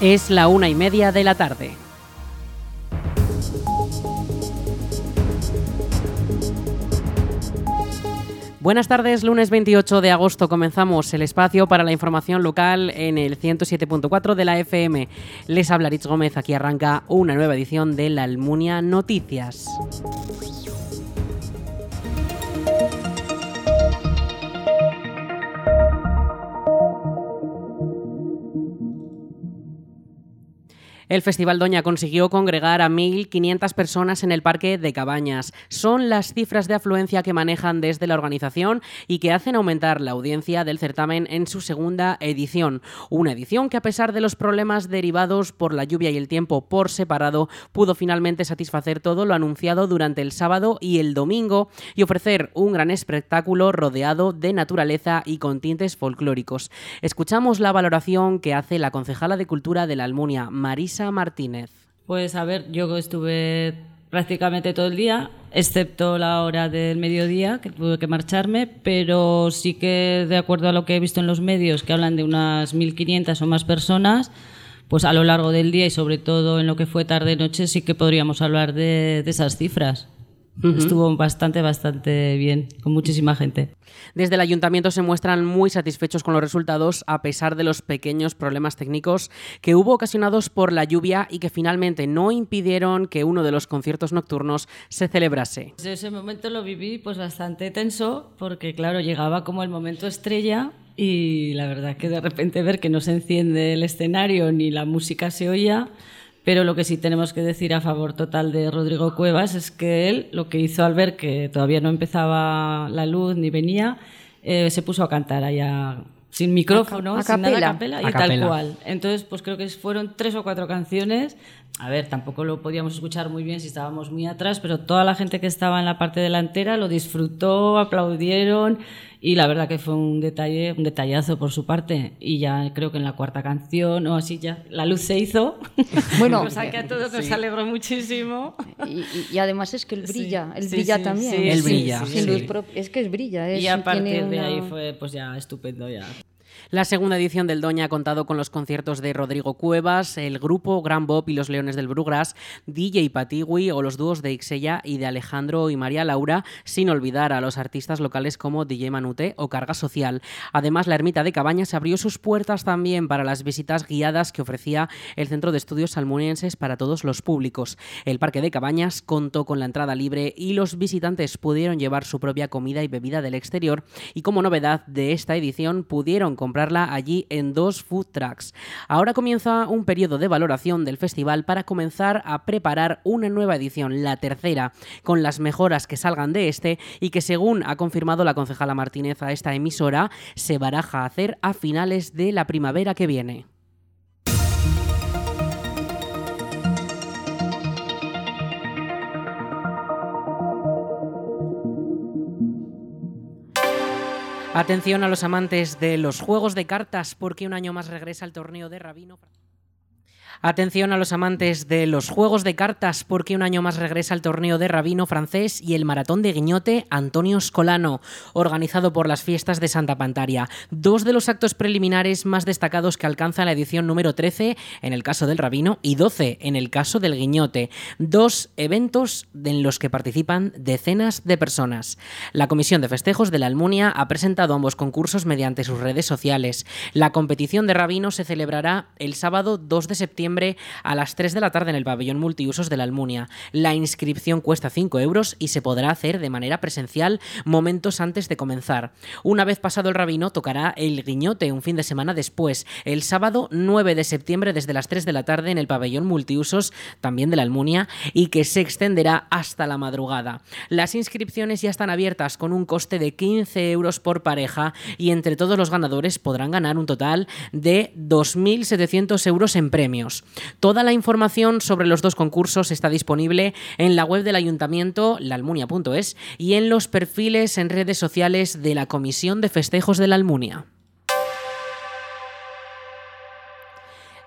Es la una y media de la tarde. Buenas tardes, lunes 28 de agosto comenzamos el espacio para la información local en el 107.4 de la FM. Les habla Rich Gómez, aquí arranca una nueva edición de la Almunia Noticias. El Festival Doña consiguió congregar a 1.500 personas en el Parque de Cabañas. Son las cifras de afluencia que manejan desde la organización y que hacen aumentar la audiencia del certamen en su segunda edición. Una edición que a pesar de los problemas derivados por la lluvia y el tiempo por separado, pudo finalmente satisfacer todo lo anunciado durante el sábado y el domingo y ofrecer un gran espectáculo rodeado de naturaleza y con tintes folclóricos. Escuchamos la valoración que hace la concejala de Cultura de la Almunia, Marisa Martínez. Pues a ver, yo estuve prácticamente todo el día, excepto la hora del mediodía, que tuve que marcharme, pero sí que de acuerdo a lo que he visto en los medios, que hablan de unas 1.500 o más personas, pues a lo largo del día y sobre todo en lo que fue tarde-noche sí que podríamos hablar de, de esas cifras. Estuvo bastante, bastante bien, con muchísima gente. Desde el ayuntamiento se muestran muy satisfechos con los resultados a pesar de los pequeños problemas técnicos que hubo ocasionados por la lluvia y que finalmente no impidieron que uno de los conciertos nocturnos se celebrase. Desde ese momento lo viví pues bastante tenso porque claro, llegaba como el momento estrella y la verdad que de repente ver que no se enciende el escenario ni la música se oía pero lo que sí tenemos que decir a favor total de Rodrigo Cuevas es que él lo que hizo al ver que todavía no empezaba la luz ni venía, eh, se puso a cantar allá sin micrófono, sin nada a capela y tal cual. Entonces, pues creo que fueron tres o cuatro canciones. A ver, tampoco lo podíamos escuchar muy bien si estábamos muy atrás, pero toda la gente que estaba en la parte delantera lo disfrutó, aplaudieron y la verdad que fue un detalle, un detallazo por su parte. Y ya creo que en la cuarta canción o así ya la luz se hizo. Bueno, cosa que a todos nos alegró muchísimo. Y, además es que él brilla, él brilla también. él brilla. es que es brilla. y a partir de ahí fue pues ya estupendo ya. La segunda edición del Doña ha contado con los conciertos de Rodrigo Cuevas, el grupo Gran Bob y los Leones del Brugras, DJ Patigui o los dúos de Ixella y de Alejandro y María Laura, sin olvidar a los artistas locales como DJ Manute o Carga Social. Además, la Ermita de Cabañas abrió sus puertas también para las visitas guiadas que ofrecía el Centro de Estudios Salmunienses para todos los públicos. El Parque de Cabañas contó con la entrada libre y los visitantes pudieron llevar su propia comida y bebida del exterior y como novedad de esta edición pudieron comprar allí en dos food trucks. Ahora comienza un periodo de valoración del festival para comenzar a preparar una nueva edición, la tercera, con las mejoras que salgan de este y que según ha confirmado la concejala Martínez a esta emisora, se baraja hacer a finales de la primavera que viene. Atención a los amantes de los juegos de cartas porque un año más regresa el torneo de Rabino. Atención a los amantes de los juegos de cartas porque un año más regresa el torneo de Rabino francés y el maratón de Guiñote Antonio Scolano, organizado por las fiestas de Santa Pantaria. Dos de los actos preliminares más destacados que alcanza la edición número 13 en el caso del Rabino y 12 en el caso del Guiñote. Dos eventos en los que participan decenas de personas. La Comisión de Festejos de la Almunia ha presentado ambos concursos mediante sus redes sociales. La competición de Rabino se celebrará el sábado 2 de septiembre a las 3 de la tarde en el pabellón multiusos de la Almunia. La inscripción cuesta 5 euros y se podrá hacer de manera presencial momentos antes de comenzar. Una vez pasado el rabino, tocará el guiñote un fin de semana después, el sábado 9 de septiembre desde las 3 de la tarde en el pabellón multiusos también de la Almunia y que se extenderá hasta la madrugada. Las inscripciones ya están abiertas con un coste de 15 euros por pareja y entre todos los ganadores podrán ganar un total de 2.700 euros en premios. Toda la información sobre los dos concursos está disponible en la web del ayuntamiento, laalmunia.es, y en los perfiles en redes sociales de la Comisión de Festejos de la Almunia.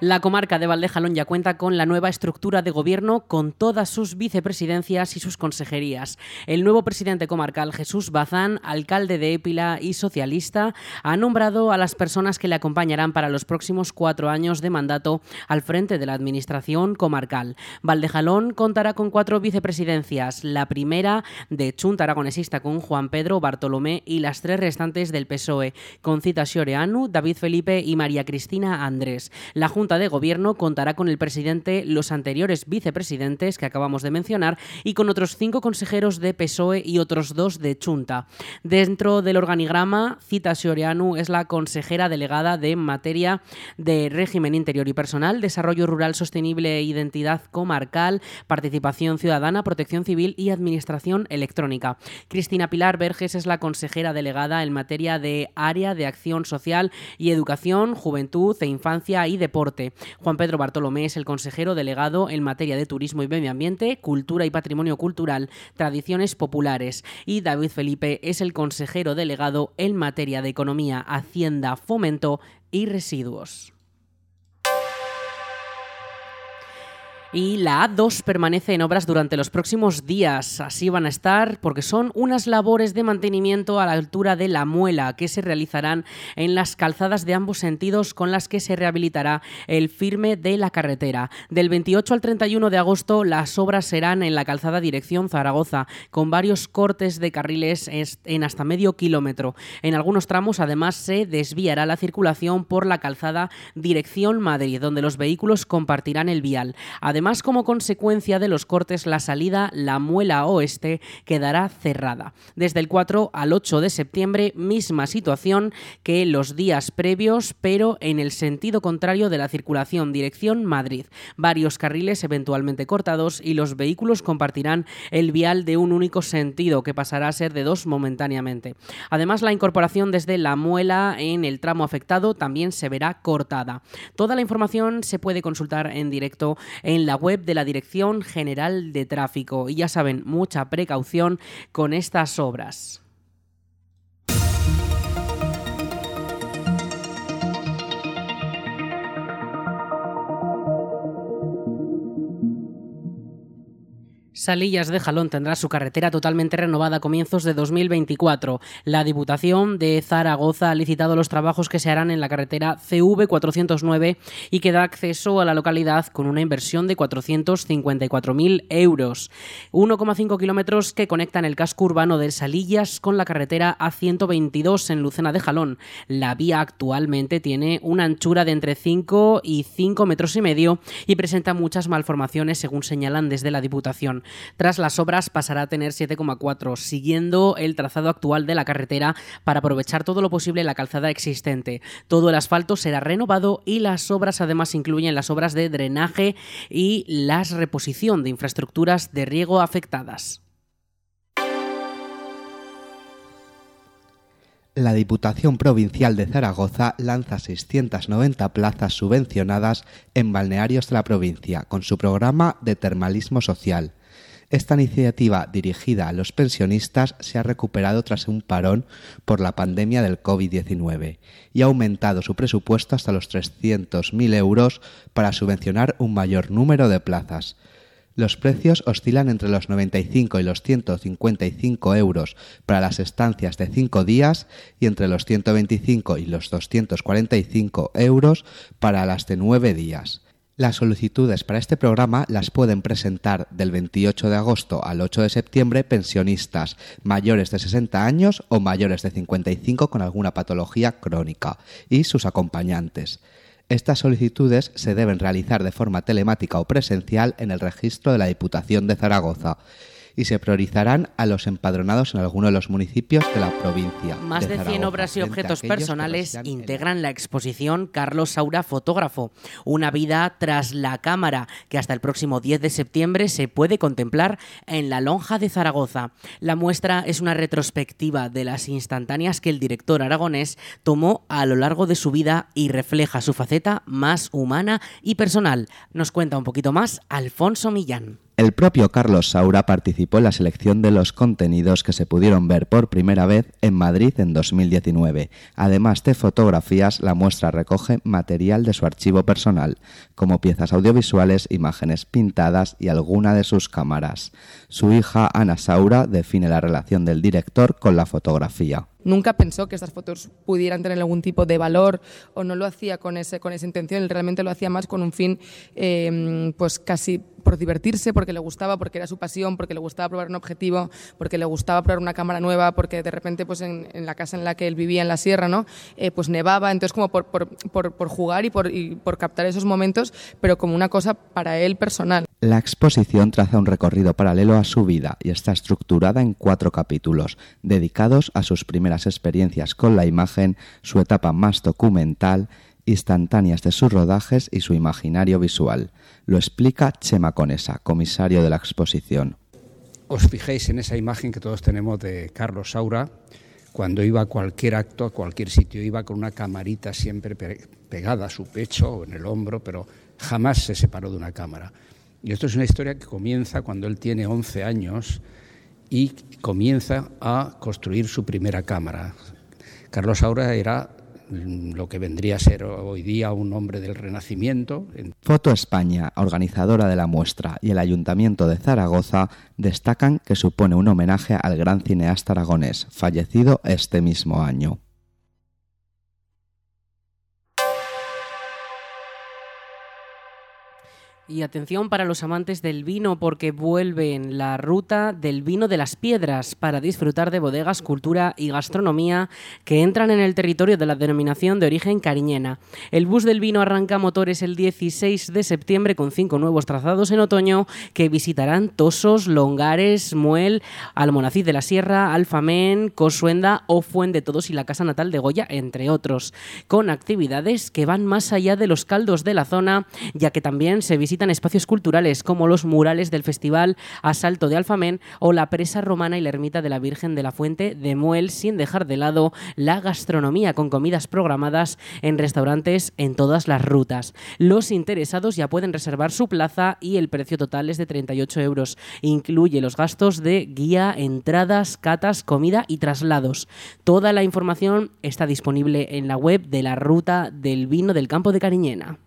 La comarca de Valdejalón ya cuenta con la nueva estructura de gobierno con todas sus vicepresidencias y sus consejerías. El nuevo presidente comarcal Jesús Bazán, alcalde de Épila y socialista, ha nombrado a las personas que le acompañarán para los próximos cuatro años de mandato al frente de la administración comarcal. Valdejalón contará con cuatro vicepresidencias, la primera de Chunta Aragonesista con Juan Pedro Bartolomé y las tres restantes del PSOE, con Cita Xoreanu, David Felipe y María Cristina Andrés. La Junta de Gobierno contará con el presidente, los anteriores vicepresidentes que acabamos de mencionar y con otros cinco consejeros de PSOE y otros dos de Chunta. Dentro del organigrama, Cita Sioreanu es la consejera delegada de materia de régimen interior y personal, desarrollo rural sostenible e identidad comarcal, participación ciudadana, protección civil y administración electrónica. Cristina Pilar Verges es la consejera delegada en materia de área de acción social y educación, juventud e infancia y deporte. Juan Pedro Bartolomé es el consejero delegado en materia de turismo y medio ambiente, cultura y patrimonio cultural, tradiciones populares. Y David Felipe es el consejero delegado en materia de economía, hacienda, fomento y residuos. Y la A2 permanece en obras durante los próximos días. Así van a estar porque son unas labores de mantenimiento a la altura de la muela que se realizarán en las calzadas de ambos sentidos con las que se rehabilitará el firme de la carretera. Del 28 al 31 de agosto las obras serán en la calzada dirección Zaragoza con varios cortes de carriles en hasta medio kilómetro. En algunos tramos además se desviará la circulación por la calzada dirección Madrid donde los vehículos compartirán el vial. Además Además, como consecuencia de los cortes, la salida La Muela Oeste quedará cerrada. Desde el 4 al 8 de septiembre, misma situación que los días previos, pero en el sentido contrario de la circulación dirección Madrid. Varios carriles eventualmente cortados y los vehículos compartirán el vial de un único sentido, que pasará a ser de dos momentáneamente. Además, la incorporación desde La Muela en el tramo afectado también se verá cortada. Toda la información se puede consultar en directo en la web de la Dirección General de Tráfico. Y ya saben, mucha precaución con estas obras. Salillas de Jalón tendrá su carretera totalmente renovada a comienzos de 2024. La Diputación de Zaragoza ha licitado los trabajos que se harán en la carretera CV409 y que da acceso a la localidad con una inversión de 454.000 euros. 1,5 kilómetros que conectan el casco urbano de Salillas con la carretera A122 en Lucena de Jalón. La vía actualmente tiene una anchura de entre 5 y 5 metros y medio y presenta muchas malformaciones según señalan desde la Diputación. Tras las obras pasará a tener 7,4, siguiendo el trazado actual de la carretera para aprovechar todo lo posible la calzada existente. Todo el asfalto será renovado y las obras además incluyen las obras de drenaje y la reposición de infraestructuras de riego afectadas. La Diputación Provincial de Zaragoza lanza 690 plazas subvencionadas en balnearios de la provincia con su programa de termalismo social. Esta iniciativa dirigida a los pensionistas se ha recuperado tras un parón por la pandemia del COVID-19 y ha aumentado su presupuesto hasta los 300.000 euros para subvencionar un mayor número de plazas. Los precios oscilan entre los 95 y los 155 euros para las estancias de 5 días y entre los 125 y los 245 euros para las de 9 días. Las solicitudes para este programa las pueden presentar del 28 de agosto al 8 de septiembre pensionistas mayores de 60 años o mayores de 55 con alguna patología crónica y sus acompañantes. Estas solicitudes se deben realizar de forma telemática o presencial en el registro de la Diputación de Zaragoza y se priorizarán a los empadronados en alguno de los municipios de la provincia. Más de, 100 obras y objetos personales integran la exposición Carlos Saura Fotógrafo, una vida tras la cámara, que hasta el próximo 10 de septiembre se puede contemplar en la Lonja de Zaragoza. La muestra es una retrospectiva de las instantáneas que el director aragonés tomó a lo largo de su vida y refleja su faceta más humana y personal. Nos cuenta un poquito más Alfonso Millán. El propio Carlos Saura participó en la selección de los contenidos que se pudieron ver por primera vez en Madrid en 2019. Además de fotografías, la muestra recoge material de su archivo personal, como piezas audiovisuales, imágenes pintadas y alguna de sus cámaras. Su hija Ana Saura define la relación del director con la fotografía nunca pensó que estas fotos pudieran tener algún tipo de valor o no lo hacía con, ese, con esa intención, él realmente lo hacía más con un fin eh, pues casi por divertirse, porque le gustaba, porque era su pasión, porque le gustaba probar un objetivo, porque le gustaba probar una cámara nueva, porque de repente pues en, la casa en la que él vivía en la sierra, ¿no? Eh, pues nevaba, entonces como por, por, por, jugar y por, y por captar esos momentos, pero como una cosa para él personal. La exposición traza un recorrido paralelo a su vida y está estructurada en cuatro capítulos, dedicados a sus primeras experiencias con la imagen, su etapa más documental, instantáneas de sus rodajes y su imaginario visual. Lo explica Chema Conesa, comisario de la exposición. Os fijéis en esa imagen que todos tenemos de Carlos Saura, cuando iba a cualquier acto, a cualquier sitio, iba con una camarita siempre pegada a su pecho o en el hombro, pero jamás se separó de una cámara. Y esto es una historia que comienza cuando él tiene 11 años y comienza a construir su primera cámara. Carlos Saura era lo que vendría a ser hoy día un hombre del Renacimiento. Foto España, organizadora de la muestra, y el Ayuntamiento de Zaragoza destacan que supone un homenaje al gran cineasta aragonés, fallecido este mismo año. Y atención para los amantes del vino porque vuelven la ruta del vino de las piedras para disfrutar de bodegas, cultura y gastronomía que entran en el territorio de la denominación de origen cariñena. El bus del vino arranca motores el 16 de septiembre con cinco nuevos trazados en otoño que visitarán Tosos, Longares, Muel, Almonacid de la Sierra, Alfamén, Cosuenda o Fuente de Todos y la casa natal de Goya, entre otros, con actividades que van más allá de los caldos de la zona, ya que también se visitan visitan espacios culturales como los murales del Festival Asalto de Alfamén o la presa romana y la ermita de la Virgen de la Fuente de Muel, sin dejar de lado la gastronomía con comidas programadas en restaurantes en todas las rutas. Los interesados ya pueden reservar su plaza y el precio total es de 38 euros. Incluye los gastos de guía, entradas, catas, comida y traslados. Toda la información está disponible en la web de la Ruta del Vino del Campo de Cariñena.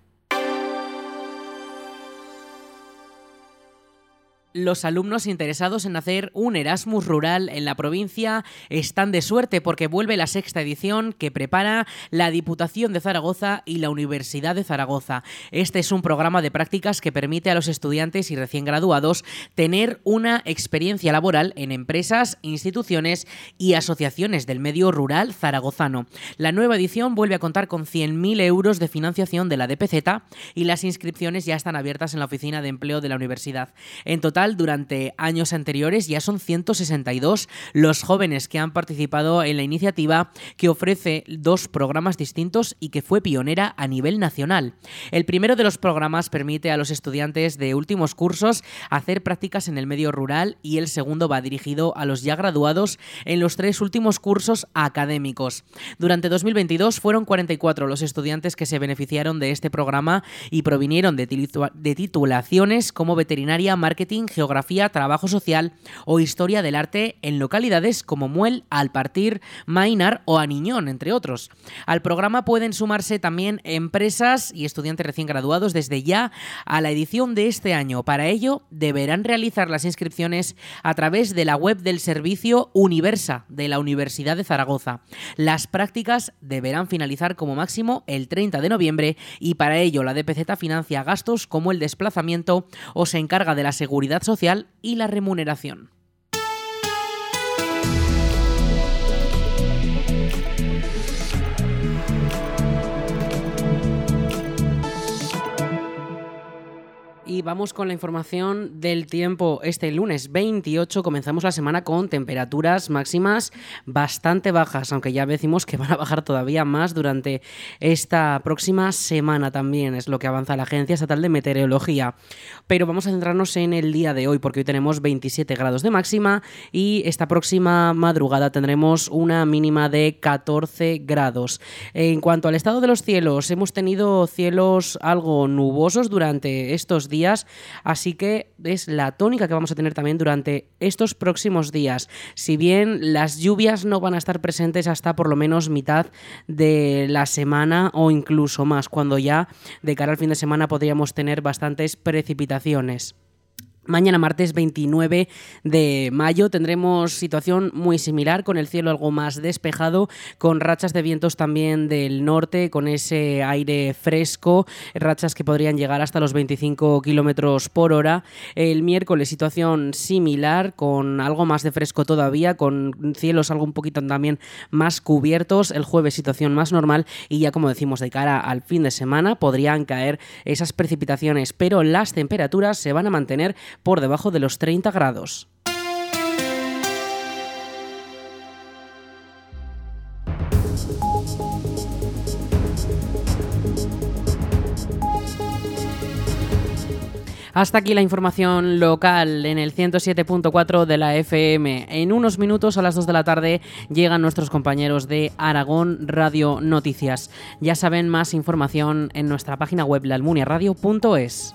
Los alumnos interesados en hacer un Erasmus rural en la provincia están de suerte porque vuelve la sexta edición que prepara la Diputación de Zaragoza y la Universidad de Zaragoza. Este es un programa de prácticas que permite a los estudiantes y recién graduados tener una experiencia laboral en empresas, instituciones y asociaciones del medio rural zaragozano. La nueva edición vuelve a contar con 100.000 euros de financiación de la DPZ y las inscripciones ya están abiertas en la oficina de empleo de la universidad. En total, durante años anteriores ya son 162 los jóvenes que han participado en la iniciativa que ofrece dos programas distintos y que fue pionera a nivel nacional. El primero de los programas permite a los estudiantes de últimos cursos hacer prácticas en el medio rural y el segundo va dirigido a los ya graduados en los tres últimos cursos académicos. Durante 2022 fueron 44 los estudiantes que se beneficiaron de este programa y provinieron de, titulaciones como veterinaria, marketing, geografía, trabajo social o historia del arte en localidades como Muel, Alpartir, Mainar o Aniñón, entre otros. Al programa pueden sumarse también empresas y estudiantes recién graduados desde ya a la edición de este año. Para ello, deberán realizar las inscripciones a través de la web del servicio Universa de la Universidad de Zaragoza. Las prácticas deberán finalizar como máximo el 30 de noviembre y para ello la DPZ financia gastos como el desplazamiento o se encarga de la seguridad social y la remuneración. Y vamos con la información del tiempo. Este lunes 28 comenzamos la semana con temperaturas máximas bastante bajas, aunque ya decimos que van a bajar todavía más durante esta próxima semana también, es lo que avanza la Agencia Estatal de Meteorología. Pero vamos a centrarnos en el día de hoy, porque hoy tenemos 27 grados de máxima y esta próxima madrugada tendremos una mínima de 14 grados. En cuanto al estado de los cielos, hemos tenido cielos algo nubosos durante estos días temperaturas, así que es la tónica que vamos a tener también durante estos próximos días. Si bien las lluvias no van a estar presentes hasta por lo menos mitad de la semana o incluso más, cuando ya de cara al fin de semana podríamos tener bastantes precipitaciones. Mañana martes 29 de mayo tendremos situación muy similar con el cielo algo más despejado, con rachas de vientos también del norte, con ese aire fresco, rachas que podrían llegar hasta los 25 kilómetros por hora. El miércoles situación similar, con algo más de fresco todavía, con cielos algo un poquito también más cubiertos. El jueves situación más normal y ya como decimos de cara al fin de semana podrían caer esas precipitaciones, pero las temperaturas se van a mantener por debajo de los 30 grados. Hasta aquí la información local en el 107.4 de la FM. En unos minutos a las 2 de la tarde llegan nuestros compañeros de Aragón Radio Noticias. Ya saben más información en nuestra página web laalmuniaradio.es.